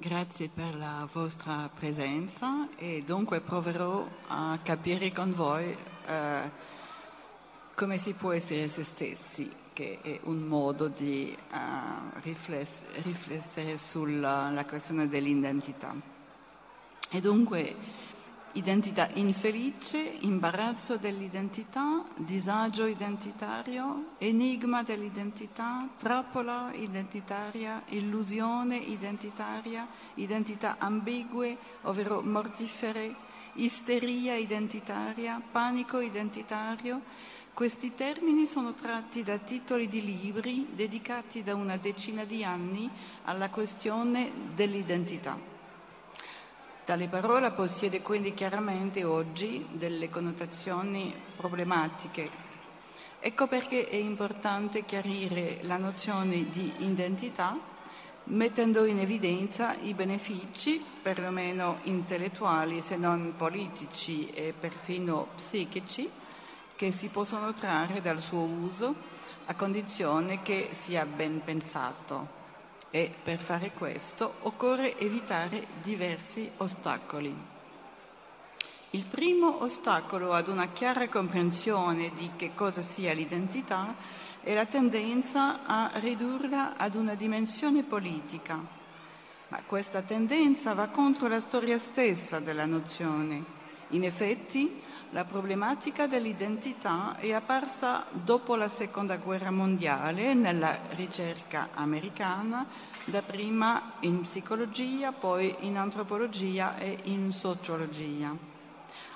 Grazie per la vostra presenza e dunque proverò a capire con voi eh, come si può essere se stessi, che è un modo di uh, rifless- riflettere sulla questione dell'identità. E dunque identità infelice, imbarazzo dell'identità, disagio identitario, enigma dell'identità, trappola identitaria, illusione identitaria, identità ambigue, ovvero mortifere, isteria identitaria, panico identitario. Questi termini sono tratti da titoli di libri dedicati da una decina di anni alla questione dell'identità. Tale parola possiede quindi chiaramente oggi delle connotazioni problematiche. Ecco perché è importante chiarire la nozione di identità mettendo in evidenza i benefici, perlomeno intellettuali se non politici e perfino psichici, che si possono trarre dal suo uso a condizione che sia ben pensato e per fare questo occorre evitare diversi ostacoli. Il primo ostacolo ad una chiara comprensione di che cosa sia l'identità è la tendenza a ridurla ad una dimensione politica. Ma questa tendenza va contro la storia stessa della nozione. In effetti, la problematica dell'identità è apparsa dopo la Seconda Guerra Mondiale nella ricerca americana, dapprima in psicologia, poi in antropologia e in sociologia.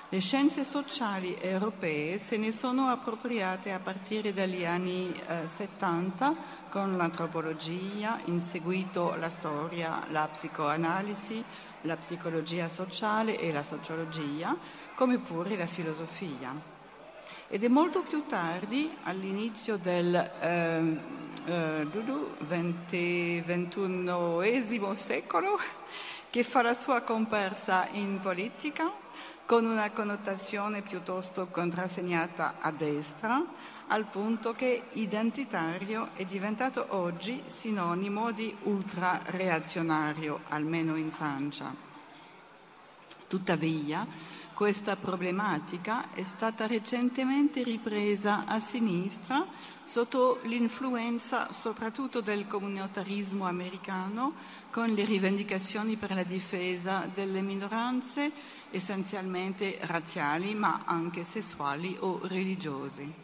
Le scienze sociali europee se ne sono appropriate a partire dagli anni eh, 70 con l'antropologia, in seguito la storia, la psicoanalisi, la psicologia sociale e la sociologia, come pure la filosofia. Ed è molto più tardi, all'inizio del eh, eh, XXI secolo, che fa la sua comparsa in politica con una connotazione piuttosto contrassegnata a destra, al punto che identitario è diventato oggi sinonimo di ultra-reazionario, almeno in Francia. Tuttavia, questa problematica è stata recentemente ripresa a sinistra sotto l'influenza soprattutto del comunitarismo americano con le rivendicazioni per la difesa delle minoranze essenzialmente razziali ma anche sessuali o religiose.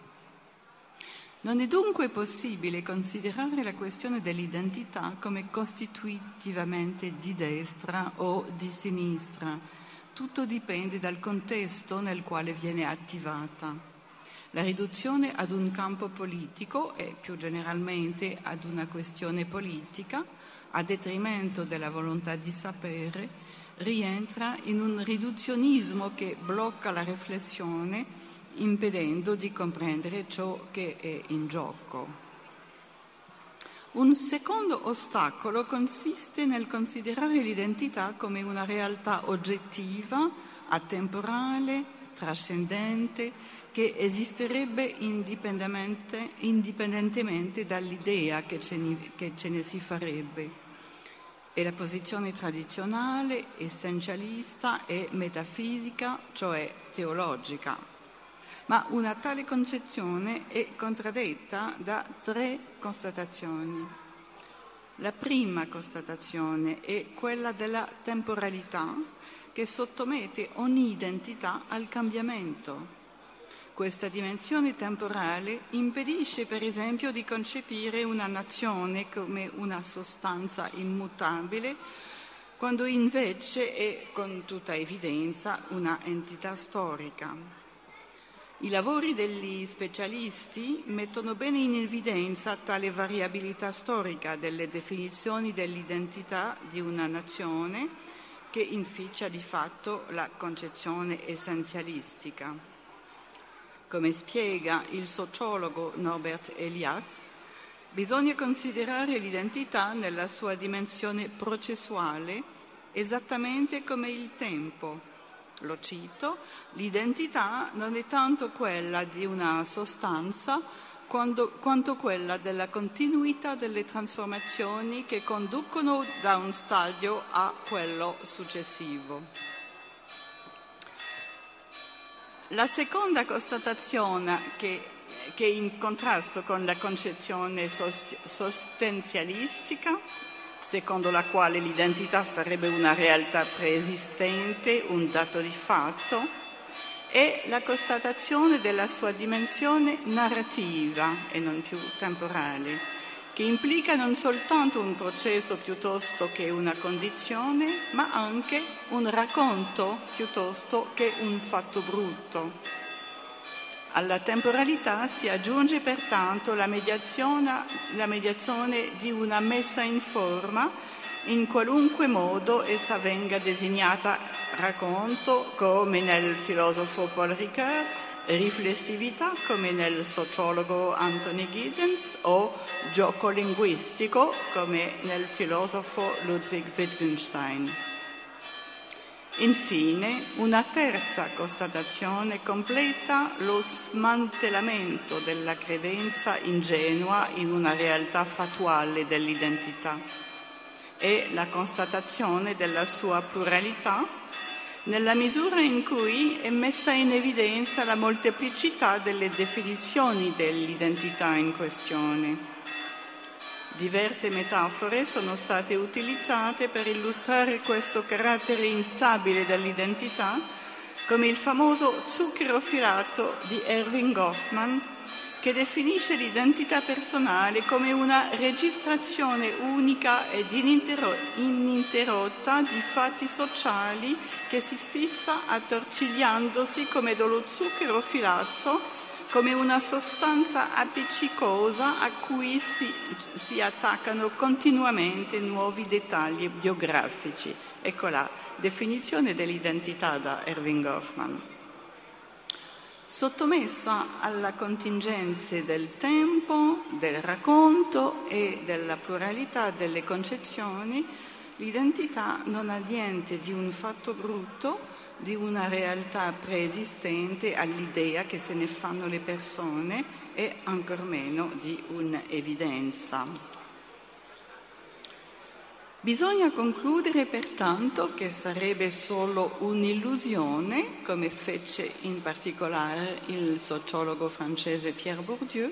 Non è dunque possibile considerare la questione dell'identità come costitutivamente di destra o di sinistra. Tutto dipende dal contesto nel quale viene attivata. La riduzione ad un campo politico e più generalmente ad una questione politica, a detrimento della volontà di sapere, rientra in un riduzionismo che blocca la riflessione impedendo di comprendere ciò che è in gioco. Un secondo ostacolo consiste nel considerare l'identità come una realtà oggettiva, atemporale, trascendente, che esisterebbe indipendentemente, indipendentemente dall'idea che ce, ne, che ce ne si farebbe. E la posizione tradizionale, essenzialista e metafisica, cioè teologica, ma una tale concezione è contraddetta da tre constatazioni. La prima constatazione è quella della temporalità che sottomette ogni identità al cambiamento. Questa dimensione temporale impedisce per esempio di concepire una nazione come una sostanza immutabile, quando invece è con tutta evidenza una entità storica. I lavori degli specialisti mettono bene in evidenza tale variabilità storica delle definizioni dell'identità di una nazione che inficia di fatto la concezione essenzialistica. Come spiega il sociologo Norbert Elias, bisogna considerare l'identità nella sua dimensione processuale esattamente come il tempo lo cito, l'identità non è tanto quella di una sostanza quando, quanto quella della continuità delle trasformazioni che conducono da un stadio a quello successivo. La seconda constatazione che, che è in contrasto con la concezione sostanzialistica, secondo la quale l'identità sarebbe una realtà preesistente, un dato di fatto, è la constatazione della sua dimensione narrativa e non più temporale, che implica non soltanto un processo piuttosto che una condizione, ma anche un racconto piuttosto che un fatto brutto. Alla temporalità si aggiunge pertanto la mediazione, la mediazione di una messa in forma in qualunque modo essa venga designata racconto come nel filosofo Paul Ricoeur, riflessività come nel sociologo Anthony Giddens o gioco linguistico come nel filosofo Ludwig Wittgenstein. Infine, una terza constatazione completa lo smantellamento della credenza ingenua in una realtà fattuale dell'identità e la constatazione della sua pluralità nella misura in cui è messa in evidenza la molteplicità delle definizioni dell'identità in questione. Diverse metafore sono state utilizzate per illustrare questo carattere instabile dell'identità, come il famoso zucchero filato di Erving Goffman, che definisce l'identità personale come una registrazione unica ed ininterrotta di fatti sociali che si fissa attorcigliandosi come dello zucchero filato, come una sostanza appiccicosa a cui si, si attaccano continuamente nuovi dettagli biografici. Ecco la definizione dell'identità da Erving Goffman. Sottomessa alla contingenze del tempo, del racconto e della pluralità delle concezioni, l'identità non ha niente di un fatto brutto, di una realtà preesistente all'idea che se ne fanno le persone e ancor meno di un'evidenza. Bisogna concludere pertanto che sarebbe solo un'illusione, come fece in particolare il sociologo francese Pierre Bourdieu,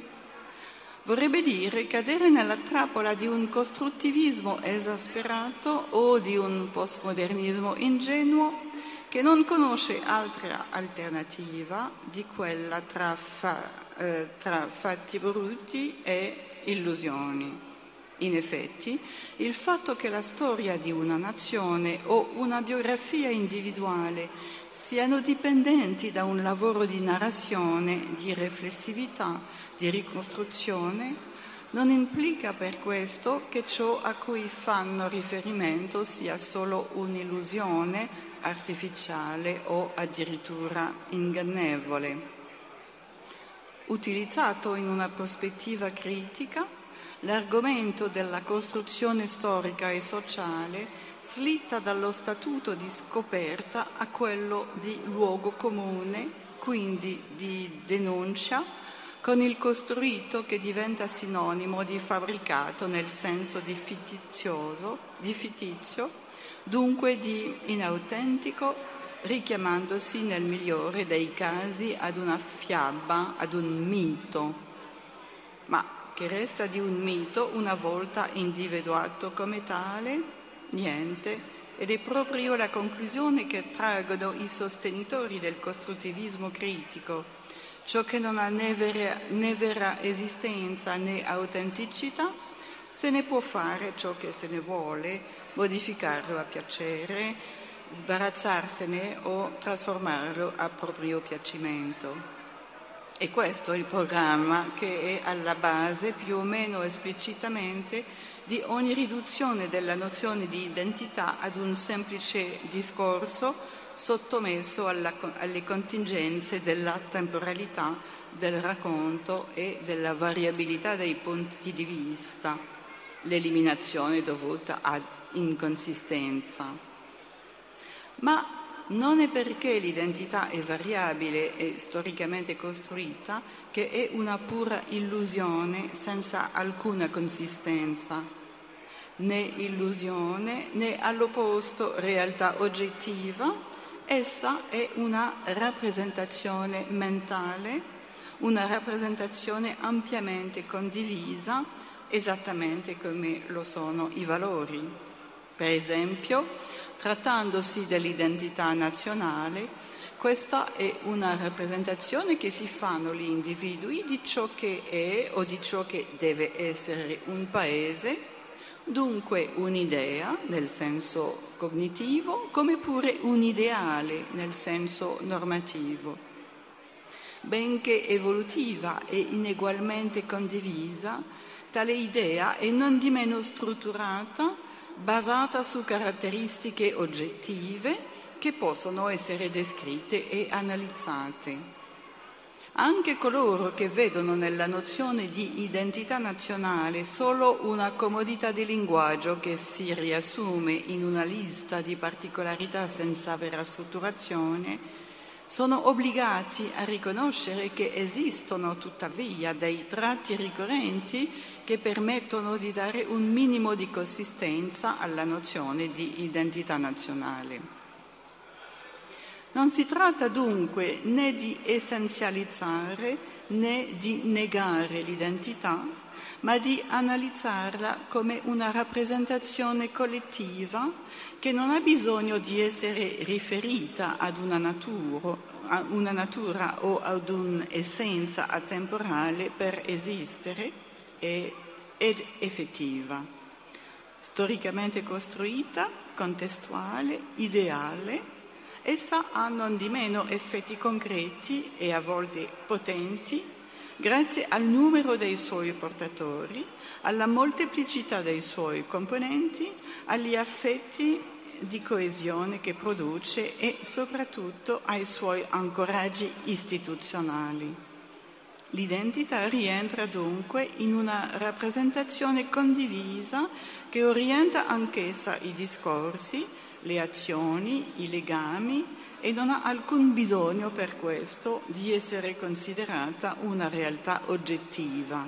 vorrebbe dire cadere nella trappola di un costruttivismo esasperato o di un postmodernismo ingenuo che non conosce altra alternativa di quella tra, fa, eh, tra fatti brutti e illusioni. In effetti, il fatto che la storia di una nazione o una biografia individuale siano dipendenti da un lavoro di narrazione, di riflessività, di ricostruzione, non implica per questo che ciò a cui fanno riferimento sia solo un'illusione artificiale o addirittura ingannevole. Utilizzato in una prospettiva critica, l'argomento della costruzione storica e sociale slitta dallo statuto di scoperta a quello di luogo comune, quindi di denuncia, con il costruito che diventa sinonimo di fabbricato nel senso di fittizio, dunque di inautentico, richiamandosi nel migliore dei casi ad una fiaba, ad un mito. Ma che resta di un mito una volta individuato come tale? Niente. Ed è proprio la conclusione che traggono i sostenitori del costruttivismo critico. Ciò che non ha né vera, né vera esistenza né autenticità, se ne può fare ciò che se ne vuole, modificarlo a piacere, sbarazzarsene o trasformarlo a proprio piacimento. E questo è il programma che è alla base più o meno esplicitamente di ogni riduzione della nozione di identità ad un semplice discorso sottomesso alla, alle contingenze della temporalità, del racconto e della variabilità dei punti di vista, l'eliminazione dovuta ad inconsistenza. Ma non è perché l'identità è variabile e storicamente costruita che è una pura illusione senza alcuna consistenza, né illusione né all'opposto realtà oggettiva, essa è una rappresentazione mentale, una rappresentazione ampiamente condivisa, esattamente come lo sono i valori. Per esempio, trattandosi dell'identità nazionale, questa è una rappresentazione che si fanno gli individui di ciò che è o di ciò che deve essere un paese, dunque un'idea nel senso cognitivo come pure un ideale nel senso normativo. Benché evolutiva e inegualmente condivisa, tale idea è non di meno strutturata, basata su caratteristiche oggettive che possono essere descritte e analizzate. Anche coloro che vedono nella nozione di identità nazionale solo una comodità di linguaggio che si riassume in una lista di particolarità senza vera strutturazione, sono obbligati a riconoscere che esistono tuttavia dei tratti ricorrenti che permettono di dare un minimo di consistenza alla nozione di identità nazionale. Non si tratta dunque né di essenzializzare né di negare l'identità, ma di analizzarla come una rappresentazione collettiva che non ha bisogno di essere riferita ad una natura, una natura o ad un'essenza atemporale per esistere ed effettiva, storicamente costruita, contestuale, ideale essa ha non di meno effetti concreti e a volte potenti grazie al numero dei suoi portatori, alla molteplicità dei suoi componenti, agli affetti di coesione che produce e soprattutto ai suoi ancoraggi istituzionali. L'identità rientra dunque in una rappresentazione condivisa che orienta anch'essa i discorsi, le azioni, i legami e non ha alcun bisogno per questo di essere considerata una realtà oggettiva.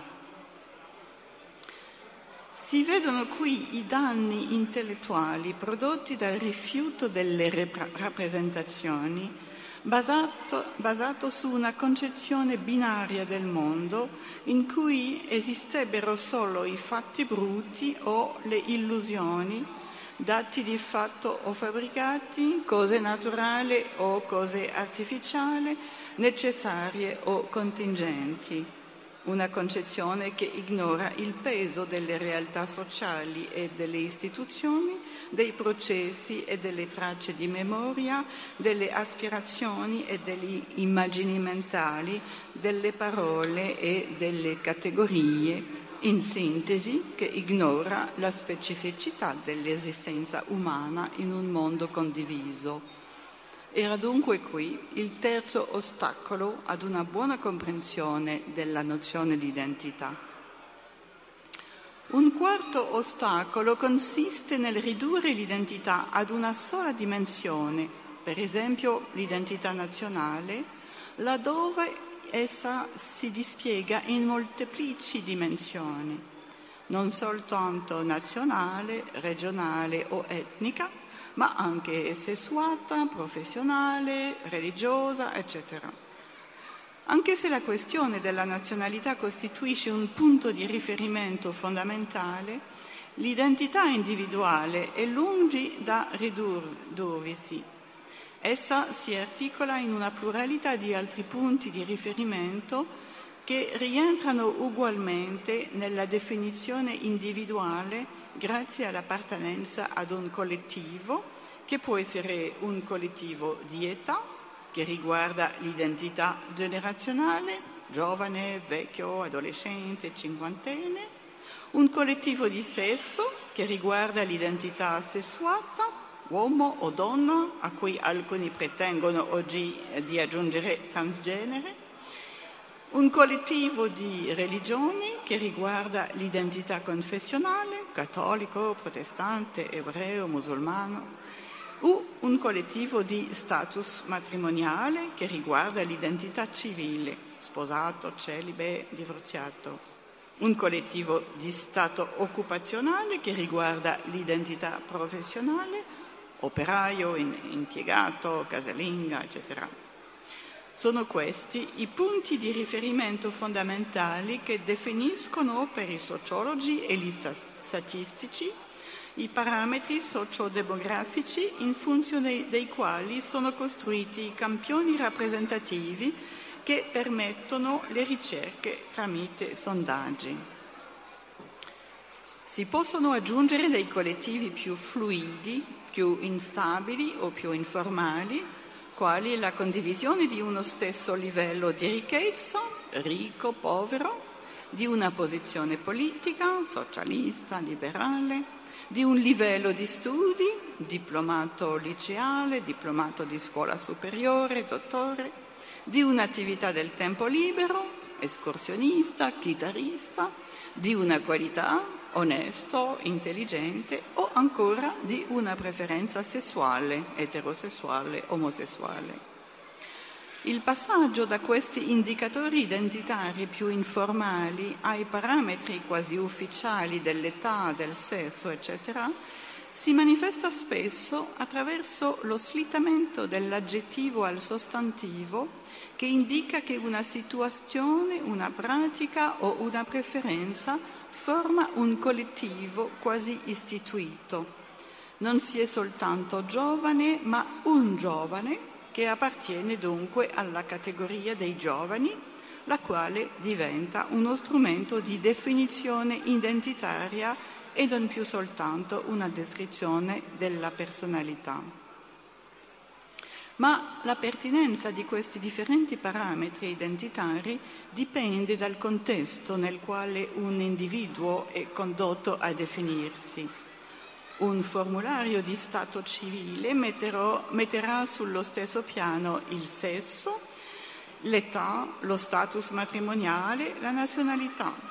Si vedono qui i danni intellettuali prodotti dal rifiuto delle rappresentazioni basato, basato su una concezione binaria del mondo in cui esistebbero solo i fatti brutti o le illusioni dati di fatto o fabbricati, cose naturali o cose artificiali, necessarie o contingenti. Una concezione che ignora il peso delle realtà sociali e delle istituzioni, dei processi e delle tracce di memoria, delle aspirazioni e degli immagini mentali, delle parole e delle categorie in sintesi che ignora la specificità dell'esistenza umana in un mondo condiviso. Era dunque qui il terzo ostacolo ad una buona comprensione della nozione di identità. Un quarto ostacolo consiste nel ridurre l'identità ad una sola dimensione, per esempio l'identità nazionale, laddove essa si dispiega in molteplici dimensioni, non soltanto nazionale, regionale o etnica, ma anche sessuata, professionale, religiosa, eccetera. Anche se la questione della nazionalità costituisce un punto di riferimento fondamentale, l'identità individuale è lungi da ridurvisi Essa si articola in una pluralità di altri punti di riferimento che rientrano ugualmente nella definizione individuale grazie all'appartenenza ad un collettivo, che può essere un collettivo di età, che riguarda l'identità generazionale, giovane, vecchio, adolescente, cinquantenne, un collettivo di sesso, che riguarda l'identità sessuata, uomo o donna, a cui alcuni pretengono oggi di aggiungere transgenere, un collettivo di religioni che riguarda l'identità confessionale, cattolico, protestante, ebreo, musulmano, o un collettivo di status matrimoniale che riguarda l'identità civile, sposato, celibe, divorziato, un collettivo di stato occupazionale che riguarda l'identità professionale, operaio, impiegato, casalinga, eccetera. Sono questi i punti di riferimento fondamentali che definiscono per i sociologi e gli statistici i parametri sociodemografici in funzione dei quali sono costruiti i campioni rappresentativi che permettono le ricerche tramite sondaggi. Si possono aggiungere dei collettivi più fluidi, più instabili o più informali, quali la condivisione di uno stesso livello di ricchezza, ricco, povero, di una posizione politica, socialista, liberale, di un livello di studi, diplomato liceale, diplomato di scuola superiore, dottore, di un'attività del tempo libero, escursionista, chitarrista, di una qualità, onesto, intelligente o ancora di una preferenza sessuale, eterosessuale, omosessuale. Il passaggio da questi indicatori identitari più informali ai parametri quasi ufficiali dell'età, del sesso, eccetera, si manifesta spesso attraverso lo slittamento dell'aggettivo al sostantivo che indica che una situazione, una pratica o una preferenza forma un collettivo quasi istituito. Non si è soltanto giovane, ma un giovane che appartiene dunque alla categoria dei giovani, la quale diventa uno strumento di definizione identitaria e non più soltanto una descrizione della personalità. Ma la pertinenza di questi differenti parametri identitari dipende dal contesto nel quale un individuo è condotto a definirsi un formulario di stato civile metterò, metterà sullo stesso piano il sesso, l'età, lo status matrimoniale, la nazionalità.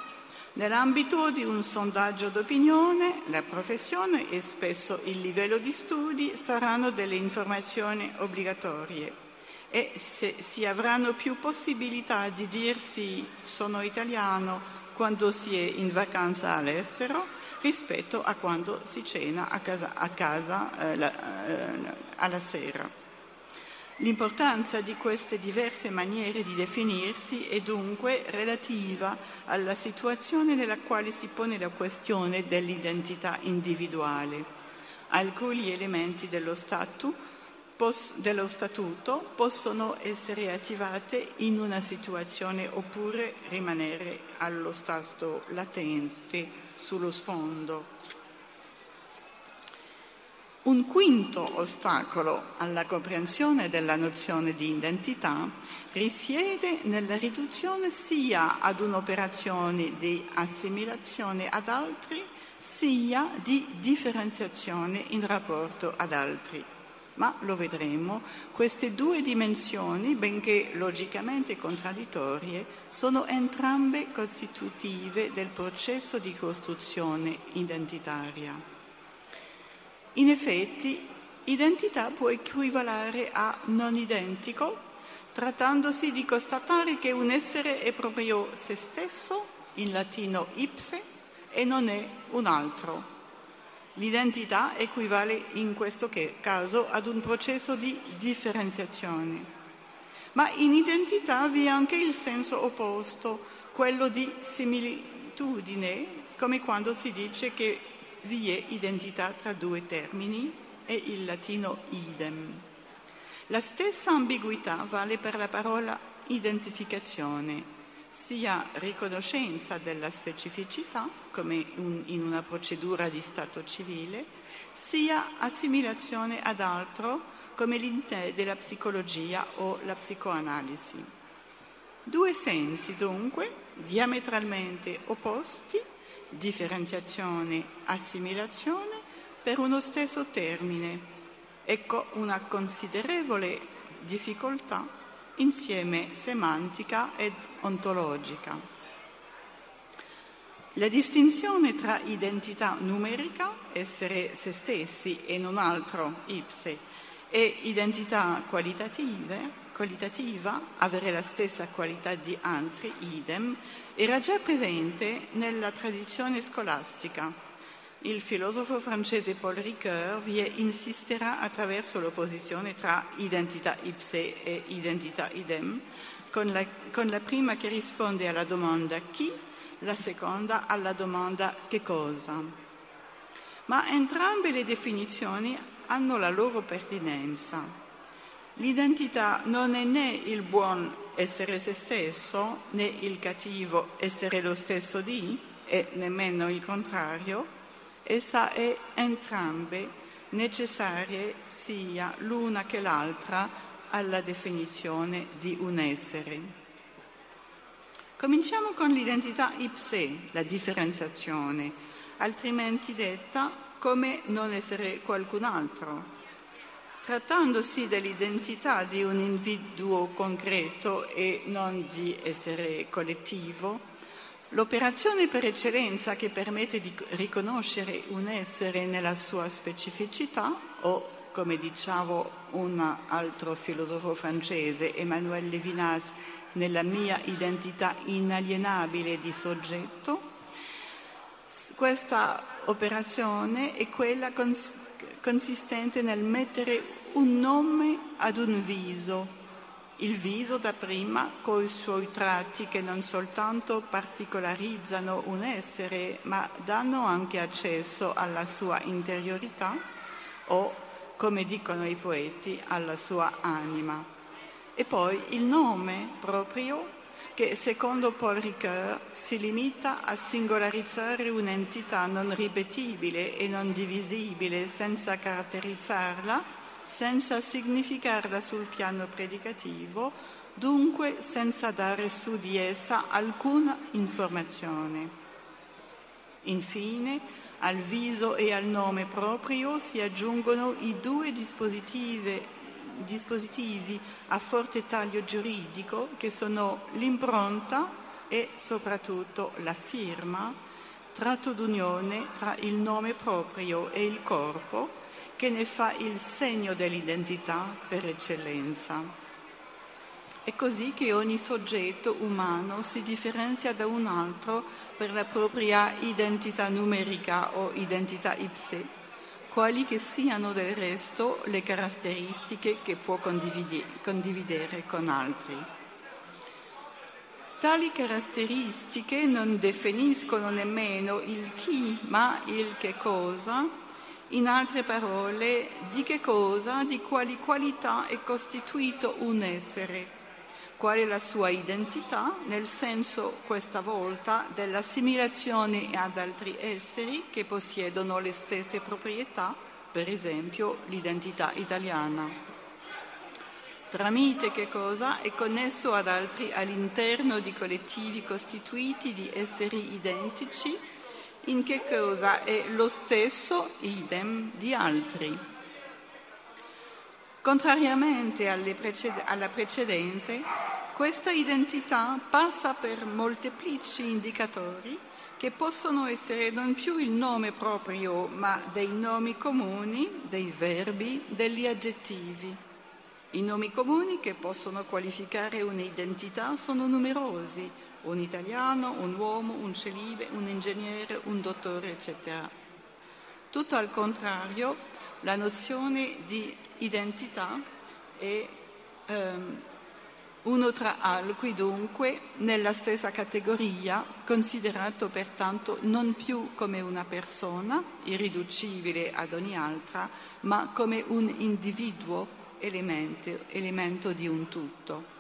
Nell'ambito di un sondaggio d'opinione, la professione e spesso il livello di studi saranno delle informazioni obbligatorie e se si avranno più possibilità di dirsi sono italiano quando si è in vacanza all'estero, rispetto a quando si cena a casa, a casa eh, la, eh, alla sera. L'importanza di queste diverse maniere di definirsi è dunque relativa alla situazione nella quale si pone la questione dell'identità individuale. Alcuni elementi dello, statu, pos, dello statuto possono essere attivati in una situazione oppure rimanere allo stato latente sullo sfondo. Un quinto ostacolo alla comprensione della nozione di identità risiede nella riduzione sia ad un'operazione di assimilazione ad altri, sia di differenziazione in rapporto ad altri ma lo vedremo, queste due dimensioni, benché logicamente contraddittorie, sono entrambe costitutive del processo di costruzione identitaria. In effetti, identità può equivalere a non identico, trattandosi di constatare che un essere è proprio se stesso, in latino ipse, e non è un altro, L'identità equivale in questo caso ad un processo di differenziazione. Ma in identità vi è anche il senso opposto, quello di similitudine, come quando si dice che vi è identità tra due termini e il latino idem. La stessa ambiguità vale per la parola identificazione, sia riconoscenza della specificità, come in una procedura di Stato civile, sia assimilazione ad altro, come l'intè della psicologia o la psicoanalisi. Due sensi, dunque, diametralmente opposti, differenziazione, assimilazione, per uno stesso termine. Ecco una considerevole difficoltà insieme semantica ed ontologica. La distinzione tra identità numerica, essere se stessi e non altro, ipse, e identità qualitativa, avere la stessa qualità di altri, idem, era già presente nella tradizione scolastica. Il filosofo francese Paul Ricoeur vi insisterà attraverso l'opposizione tra identità ipse e identità idem, con la, con la prima che risponde alla domanda chi la seconda alla domanda che cosa. Ma entrambe le definizioni hanno la loro pertinenza. L'identità non è né il buon essere se stesso, né il cattivo essere lo stesso di, e nemmeno il contrario, essa è entrambe necessarie sia l'una che l'altra alla definizione di un essere. Cominciamo con l'identità ipse, la differenziazione, altrimenti detta come non essere qualcun altro. Trattandosi dell'identità di un individuo concreto e non di essere collettivo, l'operazione per eccellenza che permette di riconoscere un essere nella sua specificità o come diceva un altro filosofo francese, Emmanuel Levinas, nella mia identità inalienabile di soggetto. Questa operazione è quella cons- consistente nel mettere un nome ad un viso, il viso da prima con i suoi tratti che non soltanto particolarizzano un essere, ma danno anche accesso alla sua interiorità o, come dicono i poeti, alla sua anima. E poi il nome proprio che secondo Paul Ricoeur si limita a singolarizzare un'entità non ripetibile e non divisibile senza caratterizzarla, senza significarla sul piano predicativo, dunque senza dare su di essa alcuna informazione. Infine, al viso e al nome proprio si aggiungono i due dispositivi a forte taglio giuridico che sono l'impronta e soprattutto la firma, tratto d'unione tra il nome proprio e il corpo che ne fa il segno dell'identità per eccellenza. È così che ogni soggetto umano si differenzia da un altro per la propria identità numerica o identità ipse quali che siano del resto le caratteristiche che può condividere con altri. Tali caratteristiche non definiscono nemmeno il chi, ma il che cosa, in altre parole, di che cosa, di quali qualità è costituito un essere? Qual è la sua identità, nel senso questa volta dell'assimilazione ad altri esseri che possiedono le stesse proprietà, per esempio l'identità italiana. Tramite che cosa? È connesso ad altri all'interno di collettivi costituiti di esseri identici, in che cosa è lo stesso idem di altri. Contrariamente alla precedente, questa identità passa per molteplici indicatori che possono essere non più il nome proprio, ma dei nomi comuni, dei verbi, degli aggettivi. I nomi comuni che possono qualificare un'identità sono numerosi, un italiano, un uomo, un celibe, un ingegnere, un dottore, eccetera. Tutto al contrario, la nozione di identità è ehm, uno tra altri dunque nella stessa categoria, considerato pertanto non più come una persona, irriducibile ad ogni altra, ma come un individuo, elemento, elemento di un tutto.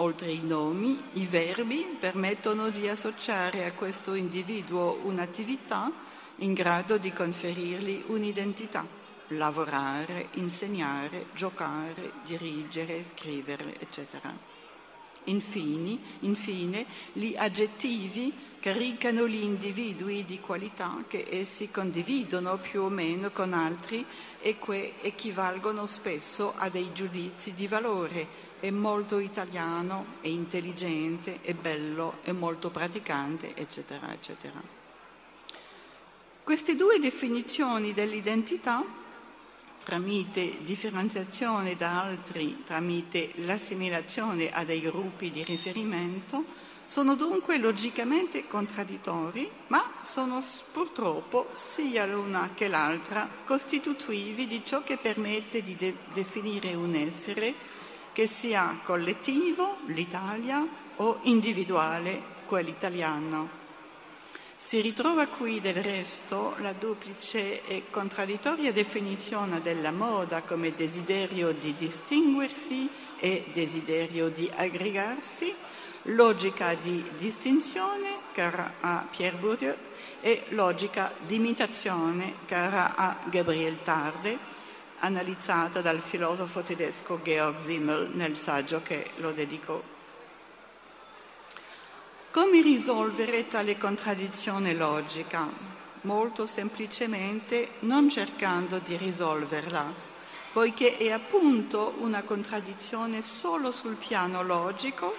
Oltre ai nomi, i verbi permettono di associare a questo individuo un'attività in grado di conferirgli un'identità lavorare, insegnare, giocare, dirigere, scrivere, eccetera. Infine, infine, gli aggettivi caricano gli individui di qualità che essi condividono più o meno con altri e che equivalgono spesso a dei giudizi di valore, è molto italiano, è intelligente, è bello, è molto praticante, eccetera, eccetera. Queste due definizioni dell'identità, tramite differenziazione da altri, tramite l'assimilazione a dei gruppi di riferimento, sono dunque logicamente contraddittori, ma sono purtroppo sia l'una che l'altra costitutivi di ciò che permette di de- definire un essere che sia collettivo, l'Italia, o individuale, quell'italiano. Si ritrova qui del resto la duplice e contraddittoria definizione della moda come desiderio di distinguersi e desiderio di aggregarsi, logica di distinzione, cara a Pierre Bourdieu, e logica di imitazione, cara a Gabriel Tarde, analizzata dal filosofo tedesco Georg Simmel nel saggio che lo dedico. Come risolvere tale contraddizione logica? Molto semplicemente non cercando di risolverla, poiché è appunto una contraddizione solo sul piano logico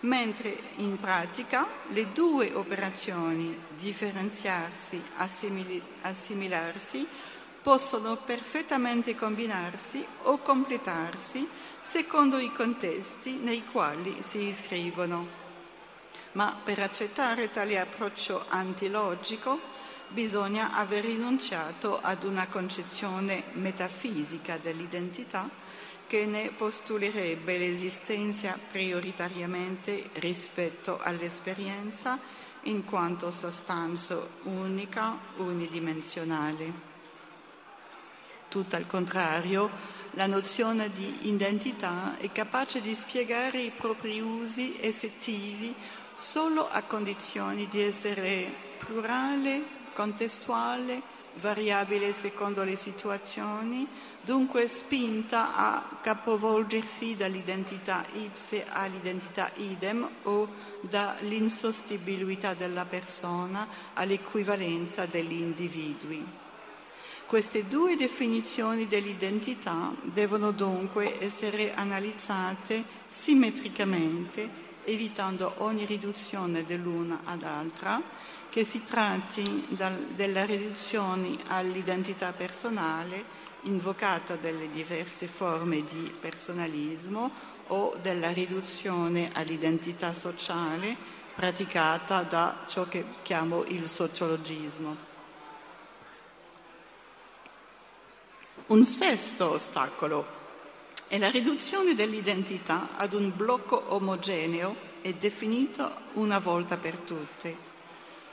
mentre in pratica le due operazioni, differenziarsi, assimil- assimilarsi, possono perfettamente combinarsi o completarsi secondo i contesti nei quali si iscrivono. Ma per accettare tale approccio antilogico bisogna aver rinunciato ad una concezione metafisica dell'identità che ne postulerebbe l'esistenza prioritariamente rispetto all'esperienza in quanto sostanza unica, unidimensionale. Tutto al contrario, la nozione di identità è capace di spiegare i propri usi effettivi solo a condizioni di essere plurale, contestuale, variabile secondo le situazioni, dunque spinta a capovolgersi dall'identità ipse all'identità idem o dall'insostibilità della persona all'equivalenza degli individui. Queste due definizioni dell'identità devono dunque essere analizzate simmetricamente, evitando ogni riduzione dell'una ad altra, che si tratti dal, della riduzione all'identità personale invocata dalle diverse forme di personalismo o della riduzione all'identità sociale praticata da ciò che chiamo il sociologismo. Un sesto ostacolo è la riduzione dell'identità ad un blocco omogeneo e definito una volta per tutte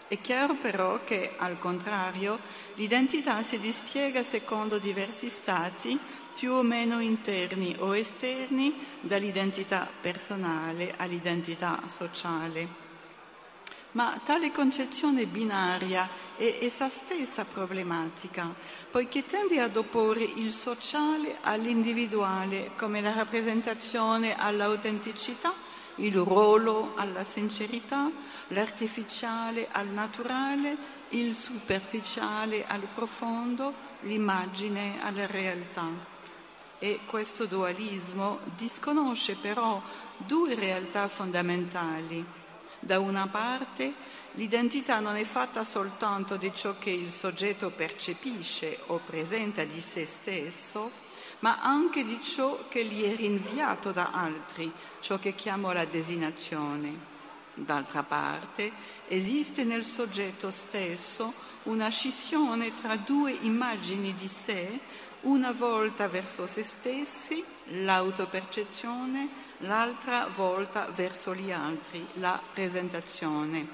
è chiaro però che, al contrario, l'identità si dispiega secondo diversi stati più o meno interni o esterni dall'identità personale all'identità sociale. Ma tale concezione binaria è essa stessa problematica, poiché tende ad opporre il sociale all'individuale come la rappresentazione all'autenticità il ruolo alla sincerità, l'artificiale al naturale, il superficiale al profondo, l'immagine alla realtà. E questo dualismo disconosce però due realtà fondamentali. Da una parte l'identità non è fatta soltanto di ciò che il soggetto percepisce o presenta di se stesso, ma anche di ciò che gli è rinviato da altri, ciò che chiamo la designazione. D'altra parte, esiste nel soggetto stesso una scissione tra due immagini di sé, una volta verso se stessi, l'autopercezione, l'altra volta verso gli altri, la presentazione.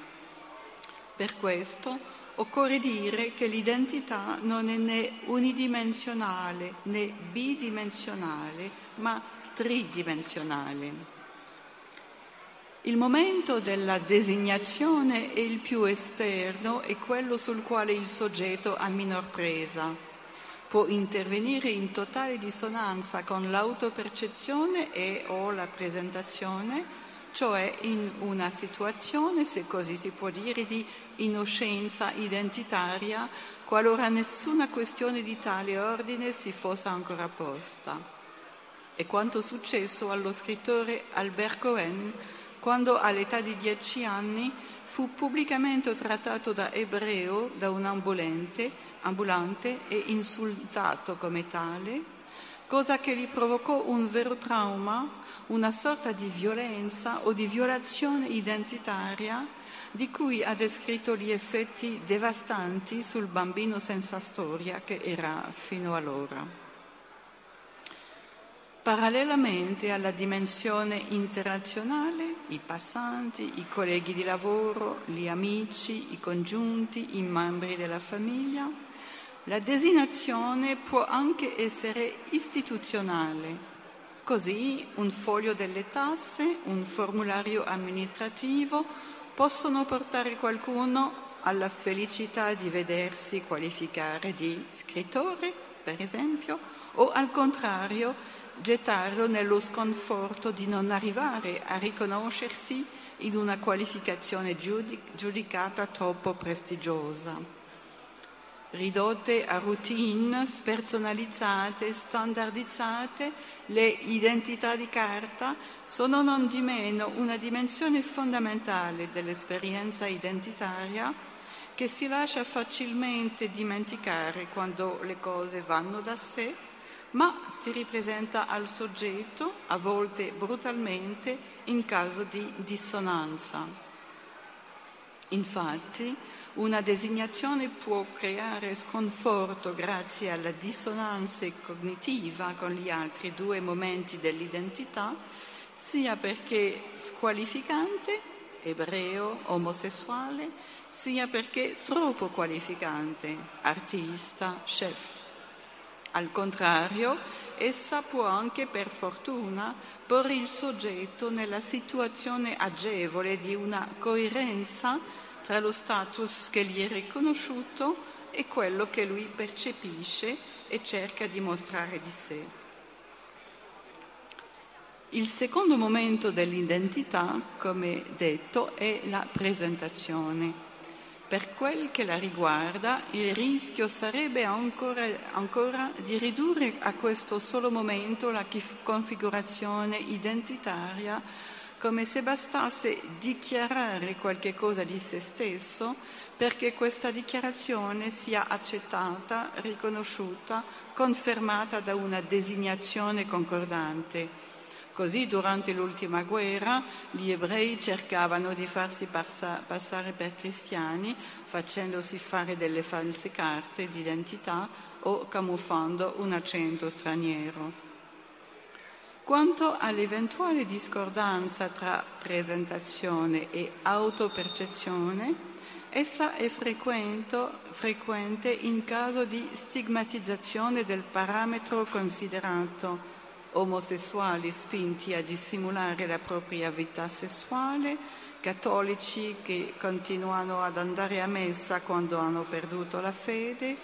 Per questo occorre dire che l'identità non è né unidimensionale né bidimensionale, ma tridimensionale. Il momento della designazione è il più esterno e quello sul quale il soggetto ha minor presa. Può intervenire in totale dissonanza con l'autopercezione e o la presentazione, cioè in una situazione, se così si può dire, di innoscenza identitaria, qualora nessuna questione di tale ordine si fosse ancora posta. e quanto successo allo scrittore Albert Cohen quando all'età di dieci anni fu pubblicamente trattato da ebreo da un ambulante, ambulante e insultato come tale, cosa che gli provocò un vero trauma, una sorta di violenza o di violazione identitaria di cui ha descritto gli effetti devastanti sul bambino senza storia che era fino allora. Parallelamente alla dimensione interazionale, i passanti, i colleghi di lavoro, gli amici, i congiunti, i membri della famiglia, la designazione può anche essere istituzionale. Così un foglio delle tasse, un formulario amministrativo possono portare qualcuno alla felicità di vedersi qualificare di scrittore, per esempio, o al contrario gettarlo nello sconforto di non arrivare a riconoscersi in una qualificazione giudicata troppo prestigiosa. Ridotte a routine spersonalizzate, standardizzate, le identità di carta sono non di meno una dimensione fondamentale dell'esperienza identitaria che si lascia facilmente dimenticare quando le cose vanno da sé ma si ripresenta al soggetto, a volte brutalmente, in caso di dissonanza. Infatti, una designazione può creare sconforto grazie alla dissonanza cognitiva con gli altri due momenti dell'identità, sia perché squalificante, ebreo, omosessuale, sia perché troppo qualificante, artista, chef. Al contrario, essa può anche per fortuna porre il soggetto nella situazione agevole di una coerenza tra lo status che gli è riconosciuto e quello che lui percepisce e cerca di mostrare di sé. Il secondo momento dell'identità, come detto, è la presentazione. Per quel che la riguarda, il rischio sarebbe ancora, ancora, di ridurre a questo solo momento la configurazione identitaria come se bastasse dichiarare qualche cosa di se stesso perché questa dichiarazione sia accettata, riconosciuta, confermata da una designazione concordante Così durante l'ultima guerra gli ebrei cercavano di farsi passa, passare per cristiani facendosi fare delle false carte d'identità o camuffando un accento straniero. Quanto all'eventuale discordanza tra presentazione e autopercezione, essa è frequente in caso di stigmatizzazione del parametro considerato omosessuali spinti a dissimulare la propria vita sessuale, cattolici che continuano ad andare a messa quando hanno perduto la fede,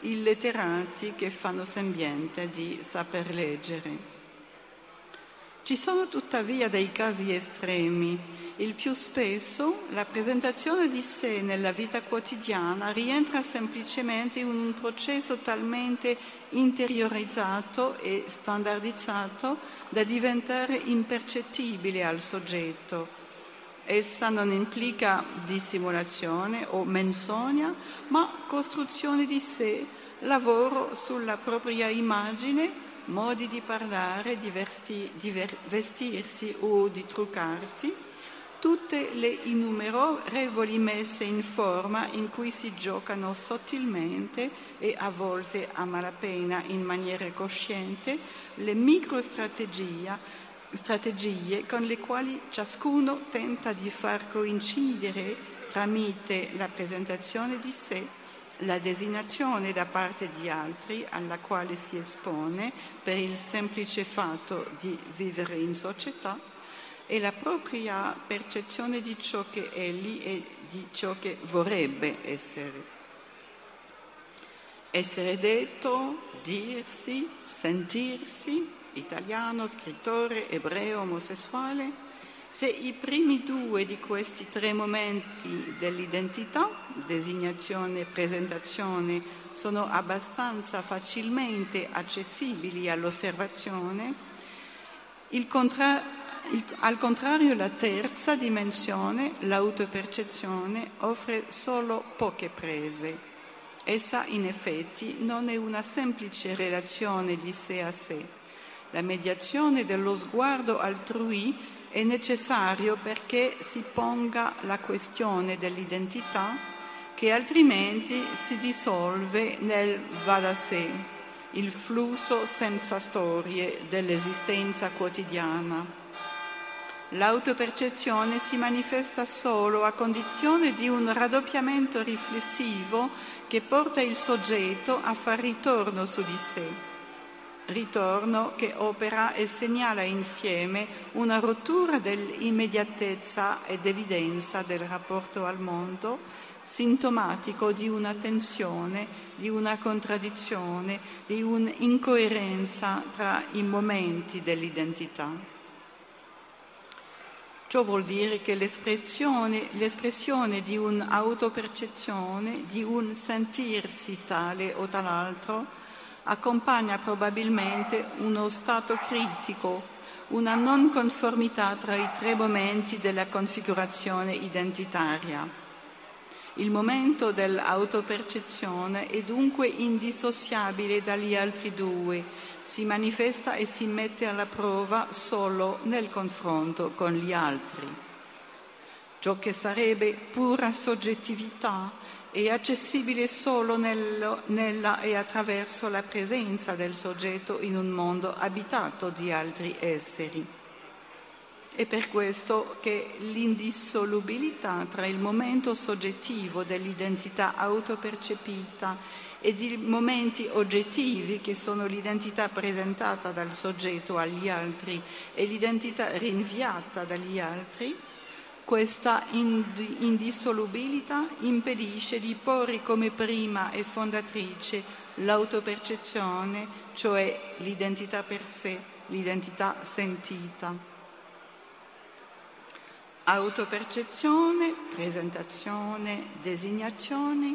illetterati che fanno sembiente di saper leggere. Ci sono tuttavia dei casi estremi. Il più spesso la presentazione di sé nella vita quotidiana rientra semplicemente in un processo talmente interiorizzato e standardizzato da diventare impercettibile al soggetto. Essa non implica dissimulazione o menzogna, ma costruzione di sé, lavoro sulla propria immagine modi di parlare, di, vesti, di vestirsi o di truccarsi, tutte le innumerevoli messe in forma in cui si giocano sottilmente e a volte a malapena in maniera cosciente le microstrategie strategie con le quali ciascuno tenta di far coincidere tramite la presentazione di sé la designazione da parte di altri alla quale si espone per il semplice fatto di vivere in società e la propria percezione di ciò che egli e di ciò che vorrebbe essere. Essere detto, dirsi, sentirsi, italiano, scrittore, ebreo, omosessuale, se i primi due di questi tre momenti dell'identità, designazione e presentazione, sono abbastanza facilmente accessibili all'osservazione, Contra- il, al contrario, la terza dimensione, l'autopercezione, offre solo poche prese. Essa in effetti non è una semplice relazione di sé a sé. La mediazione dello sguardo altrui è necessario perché si ponga la questione dell'identità che altrimenti si dissolve nel va da sé, il flusso senza storie dell'esistenza quotidiana. L'autopercezione si manifesta solo a condizione di un raddoppiamento riflessivo che porta il soggetto a far ritorno su di sé. Ritorno che opera e segnala insieme una rottura dell'immediatezza ed evidenza del rapporto al mondo, sintomatico di una tensione, di una contraddizione, di un'incoerenza tra i momenti dell'identità. Ciò vuol dire che l'espressione, l'espressione di un'autopercezione, di un sentirsi tale o tal'altro, accompagna probabilmente uno stato critico, una non conformità tra i tre momenti della configurazione identitaria. Il momento dell'autopercezione è dunque indissociabile dagli altri due, si manifesta e si mette alla prova solo nel confronto con gli altri. Ciò che sarebbe pura soggettività è accessibile solo nello, nella e attraverso la presenza del soggetto in un mondo abitato di altri esseri. È per questo che l'indissolubilità tra il momento soggettivo dell'identità autopercepita ed i momenti oggettivi che sono l'identità presentata dal soggetto agli altri e l'identità rinviata dagli altri, questa indissolubilità impedisce di porre come prima e fondatrice l'autopercezione, cioè l'identità per sé, l'identità sentita. Autopercezione, presentazione, designazione.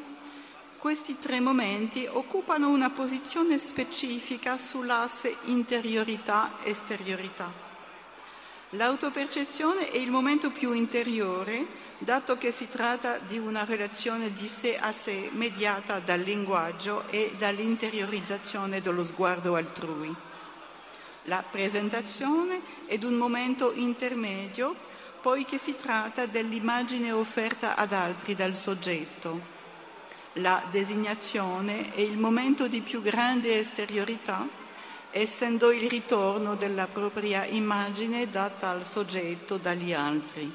Questi tre momenti occupano una posizione specifica sull'asse interiorità-esteriorità. L'autopercezione è il momento più interiore, dato che si tratta di una relazione di sé a sé mediata dal linguaggio e dall'interiorizzazione dello sguardo altrui. La presentazione è un momento intermedio poiché si tratta dell'immagine offerta ad altri dal soggetto. La designazione è il momento di più grande esteriorità, essendo il ritorno della propria immagine data al soggetto dagli altri.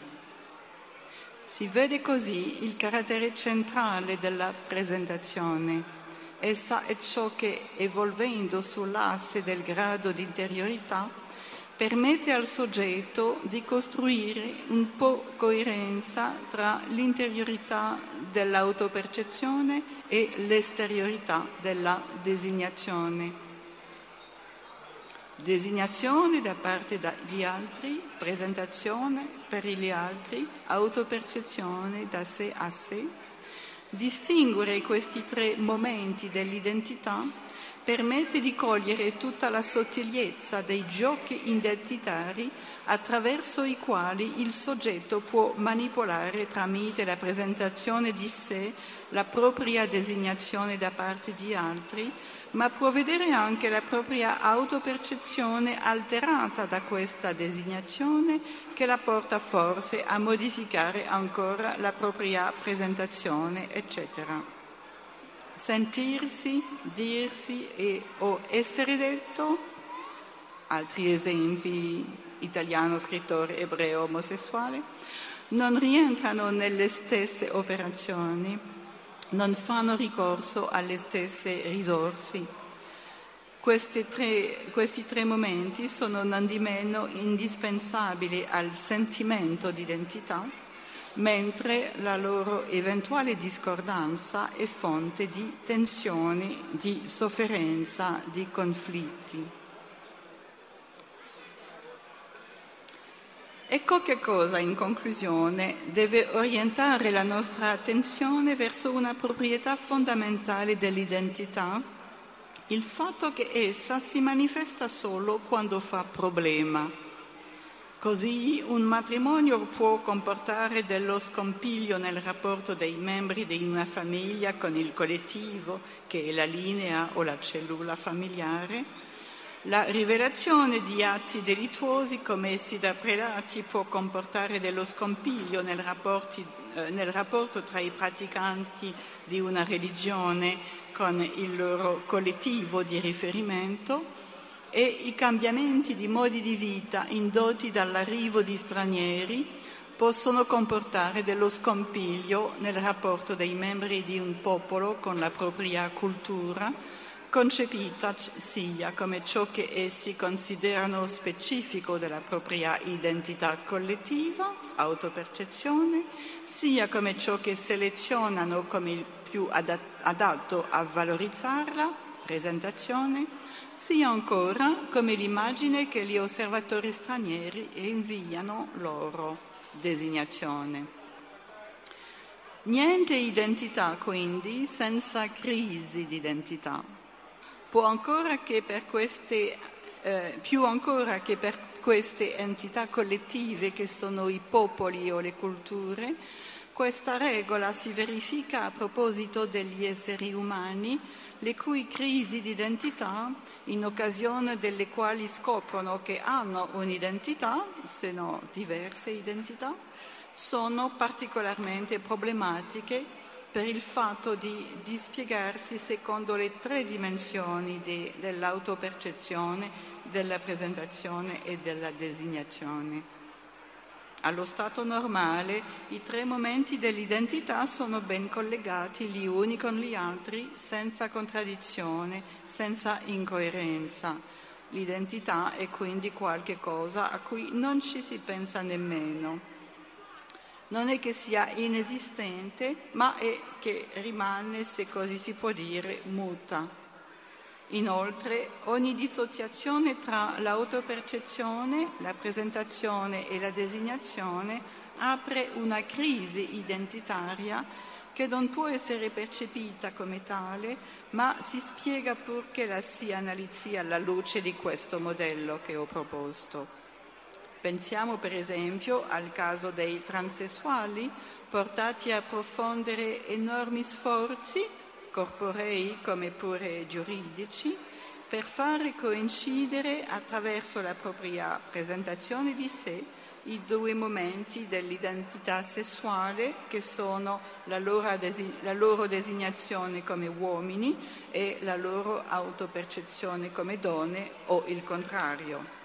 Si vede così il carattere centrale della presentazione. Essa è ciò che, evolvendo sull'asse del grado di interiorità, permette al soggetto di costruire un po' coerenza tra l'interiorità dell'autopercezione e l'esteriorità della designazione. Designazione da parte di altri, presentazione per gli altri, autopercezione da sé a sé. Distinguere questi tre momenti dell'identità permette di cogliere tutta la sottigliezza dei giochi identitari attraverso i quali il soggetto può manipolare tramite la presentazione di sé la propria designazione da parte di altri, ma può vedere anche la propria autopercezione alterata da questa designazione che la porta forse a modificare ancora la propria presentazione, eccetera. Sentirsi, dirsi e, o essere detto, altri esempi, italiano, scrittore, ebreo, omosessuale, non rientrano nelle stesse operazioni, non fanno ricorso alle stesse risorse. Tre, questi tre momenti sono non di meno indispensabili al sentimento di identità mentre la loro eventuale discordanza è fonte di tensioni, di sofferenza, di conflitti. Ecco che cosa, in conclusione, deve orientare la nostra attenzione verso una proprietà fondamentale dell'identità, il fatto che essa si manifesta solo quando fa problema Così un matrimonio può comportare dello scompiglio nel rapporto dei membri di una famiglia con il collettivo, che è la linea o la cellula familiare. La rivelazione di atti delittuosi commessi da prelati può comportare dello scompiglio nel, rapporti, eh, nel rapporto tra i praticanti di una religione con il loro collettivo di riferimento e i cambiamenti di modi di vita indotti dall'arrivo di stranieri possono comportare dello scompiglio nel rapporto dei membri di un popolo con la propria cultura, concepita sia come ciò che essi considerano specifico della propria identità collettiva, autopercezione, sia come ciò che selezionano come il più adatto a valorizzarla, presentazione, sia ancora come l'immagine che gli osservatori stranieri inviano loro, designazione. Niente identità quindi senza crisi di identità. Ancora queste, eh, più ancora che per queste entità collettive che sono i popoli o le culture, questa regola si verifica a proposito degli esseri umani le cui crisi di identità, in occasione delle quali scoprono che hanno un'identità, se no diverse identità, sono particolarmente problematiche per il fatto di dispiegarsi secondo le tre dimensioni de, dell'autopercezione, della presentazione e della designazione. Allo stato normale i tre momenti dell'identità sono ben collegati gli uni con gli altri, senza contraddizione, senza incoerenza. L'identità è quindi qualche cosa a cui non ci si pensa nemmeno. Non è che sia inesistente, ma è che rimane, se così si può dire, muta. Inoltre, ogni dissociazione tra l'autopercezione, la presentazione e la designazione apre una crisi identitaria che non può essere percepita come tale, ma si spiega purché la si analizzi alla luce di questo modello che ho proposto. Pensiamo per esempio al caso dei transessuali portati a profondere enormi sforzi corporei come pure giuridici, per fare coincidere attraverso la propria presentazione di sé i due momenti dell'identità sessuale che sono la loro, desi- la loro, designazione come uomini e la loro autopercezione come donne o il contrario.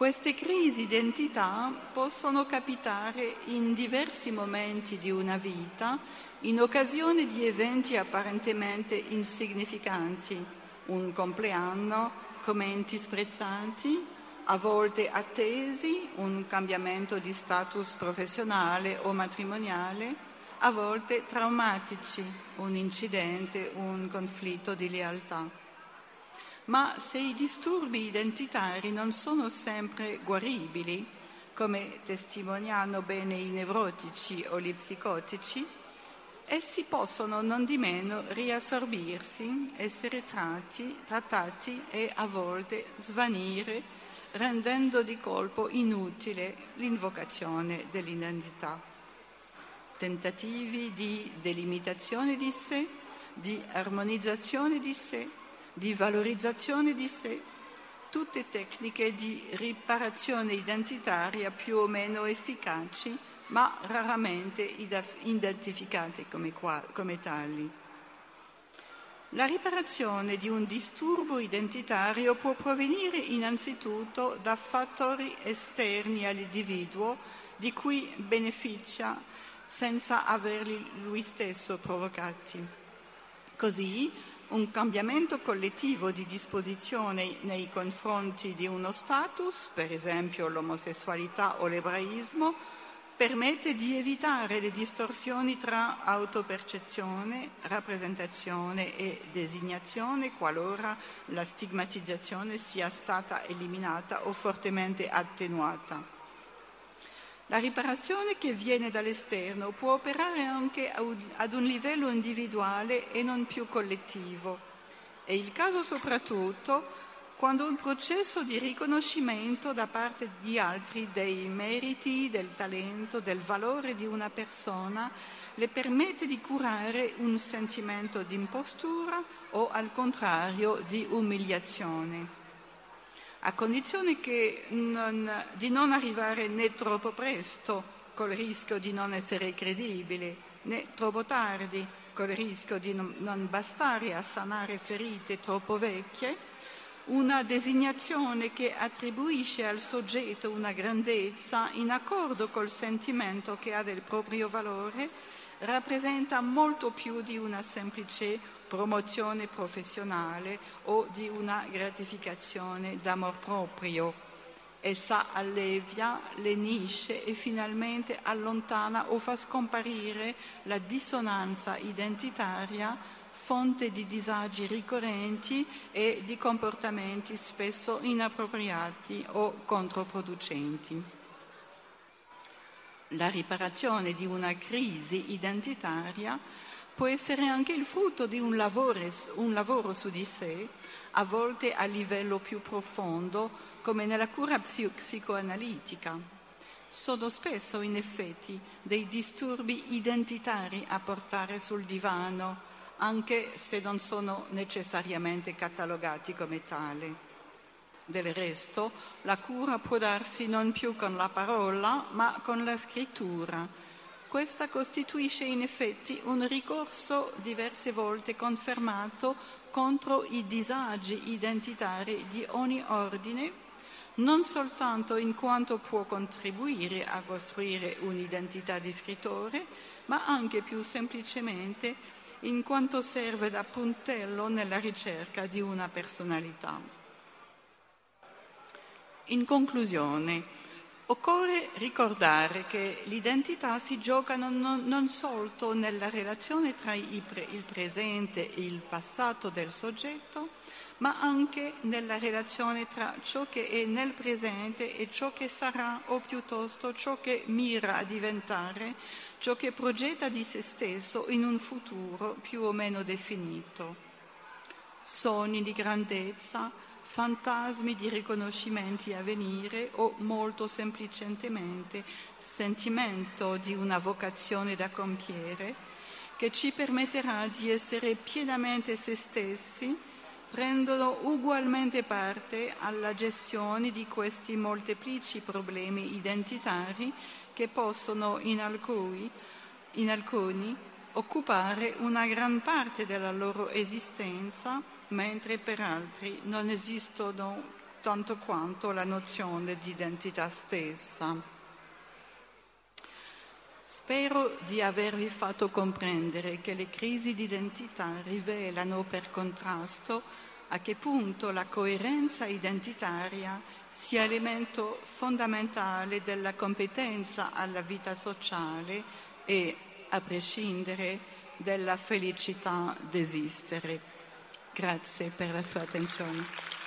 Queste crisi identità possono capitare in diversi momenti di una vita in occasione di eventi apparentemente insignificanti, un compleanno, commenti sprezzanti, a volte attesi, un cambiamento di status professionale o matrimoniale, a volte traumatici, un incidente, un conflitto di lealtà. Ma se i disturbi identitari non sono sempre guaribili, come testimoniano bene i nevrotici o gli psicotici, essi possono non di meno riassorbirsi, essere tratti, trattati e a volte svanire, rendendo di colpo inutile l'invocazione dell'identità. Tentativi di delimitazione di sé, di armonizzazione di sé, di valorizzazione di sé, tutte tecniche di riparazione identitaria più o meno efficaci ma raramente identificate come, qua, come tali. La riparazione di un disturbo identitario può provenire innanzitutto da fattori esterni all'individuo di cui beneficia senza averli lui stesso provocati. Così un cambiamento collettivo di disposizione nei confronti di uno status, per esempio l'omosessualità o l'ebraismo, permette di evitare le distorsioni tra autopercezione, rappresentazione e designazione qualora la stigmatizzazione sia stata eliminata o fortemente attenuata. La riparazione che viene dall'esterno può operare anche ad un livello individuale e non più collettivo. È il caso soprattutto quando un processo di riconoscimento da parte di altri dei meriti, del talento, del valore di una persona le permette di curare un sentimento di impostura o al contrario di umiliazione, a condizione non, di non arrivare né troppo presto col rischio di non essere credibile, né troppo tardi col rischio di non bastare a sanare ferite troppo vecchie una designazione che attribuisce al soggetto una grandezza in accordo col sentimento che ha del proprio valore, rappresenta molto più di una semplice promozione professionale o di una gratificazione d'amor proprio. Essa allevia, lenisce e finalmente allontana o fa scomparire la dissonanza identitaria fonte di disagi ricorrenti e di comportamenti spesso inappropriati o controproducenti. La riparazione di una crisi identitaria può essere anche il frutto di un lavoro, un lavoro, su di sé, a volte a livello più profondo, come nella cura psicoanalitica. Sono spesso, in effetti, dei disturbi identitari a portare sul divano anche se non sono necessariamente catalogati come tali. Del resto, la cura può darsi non più con la parola, ma con la scrittura. Questa costituisce in effetti un ricorso diverse volte confermato contro i disagi identitari di ogni ordine, non soltanto in quanto può contribuire a costruire un'identità di scrittore, ma anche più semplicemente in quanto serve da puntello nella ricerca di una personalità. In conclusione, occorre ricordare che l'identità si gioca non, non, non solo nella relazione tra il presente e il passato del soggetto, ma anche nella relazione tra ciò che è nel presente e ciò che sarà, o piuttosto ciò che mira a diventare, ciò che progetta di se stesso in un futuro più o meno definito. Sogni di grandezza, fantasmi di riconoscimenti a venire o molto semplicemente sentimento di una vocazione da compiere che ci permetterà di essere pienamente se stessi prendono ugualmente parte alla gestione di questi molteplici problemi identitari che possono in alcuni, in alcuni occupare una gran parte della loro esistenza, mentre per altri non esistono tanto quanto la nozione di identità stessa. Spero di avervi fatto comprendere che le crisi di identità rivelano per contrasto a che punto la coerenza identitaria sia elemento fondamentale della competenza alla vita sociale e, a prescindere, della felicità d'esistere. Grazie per la sua attenzione.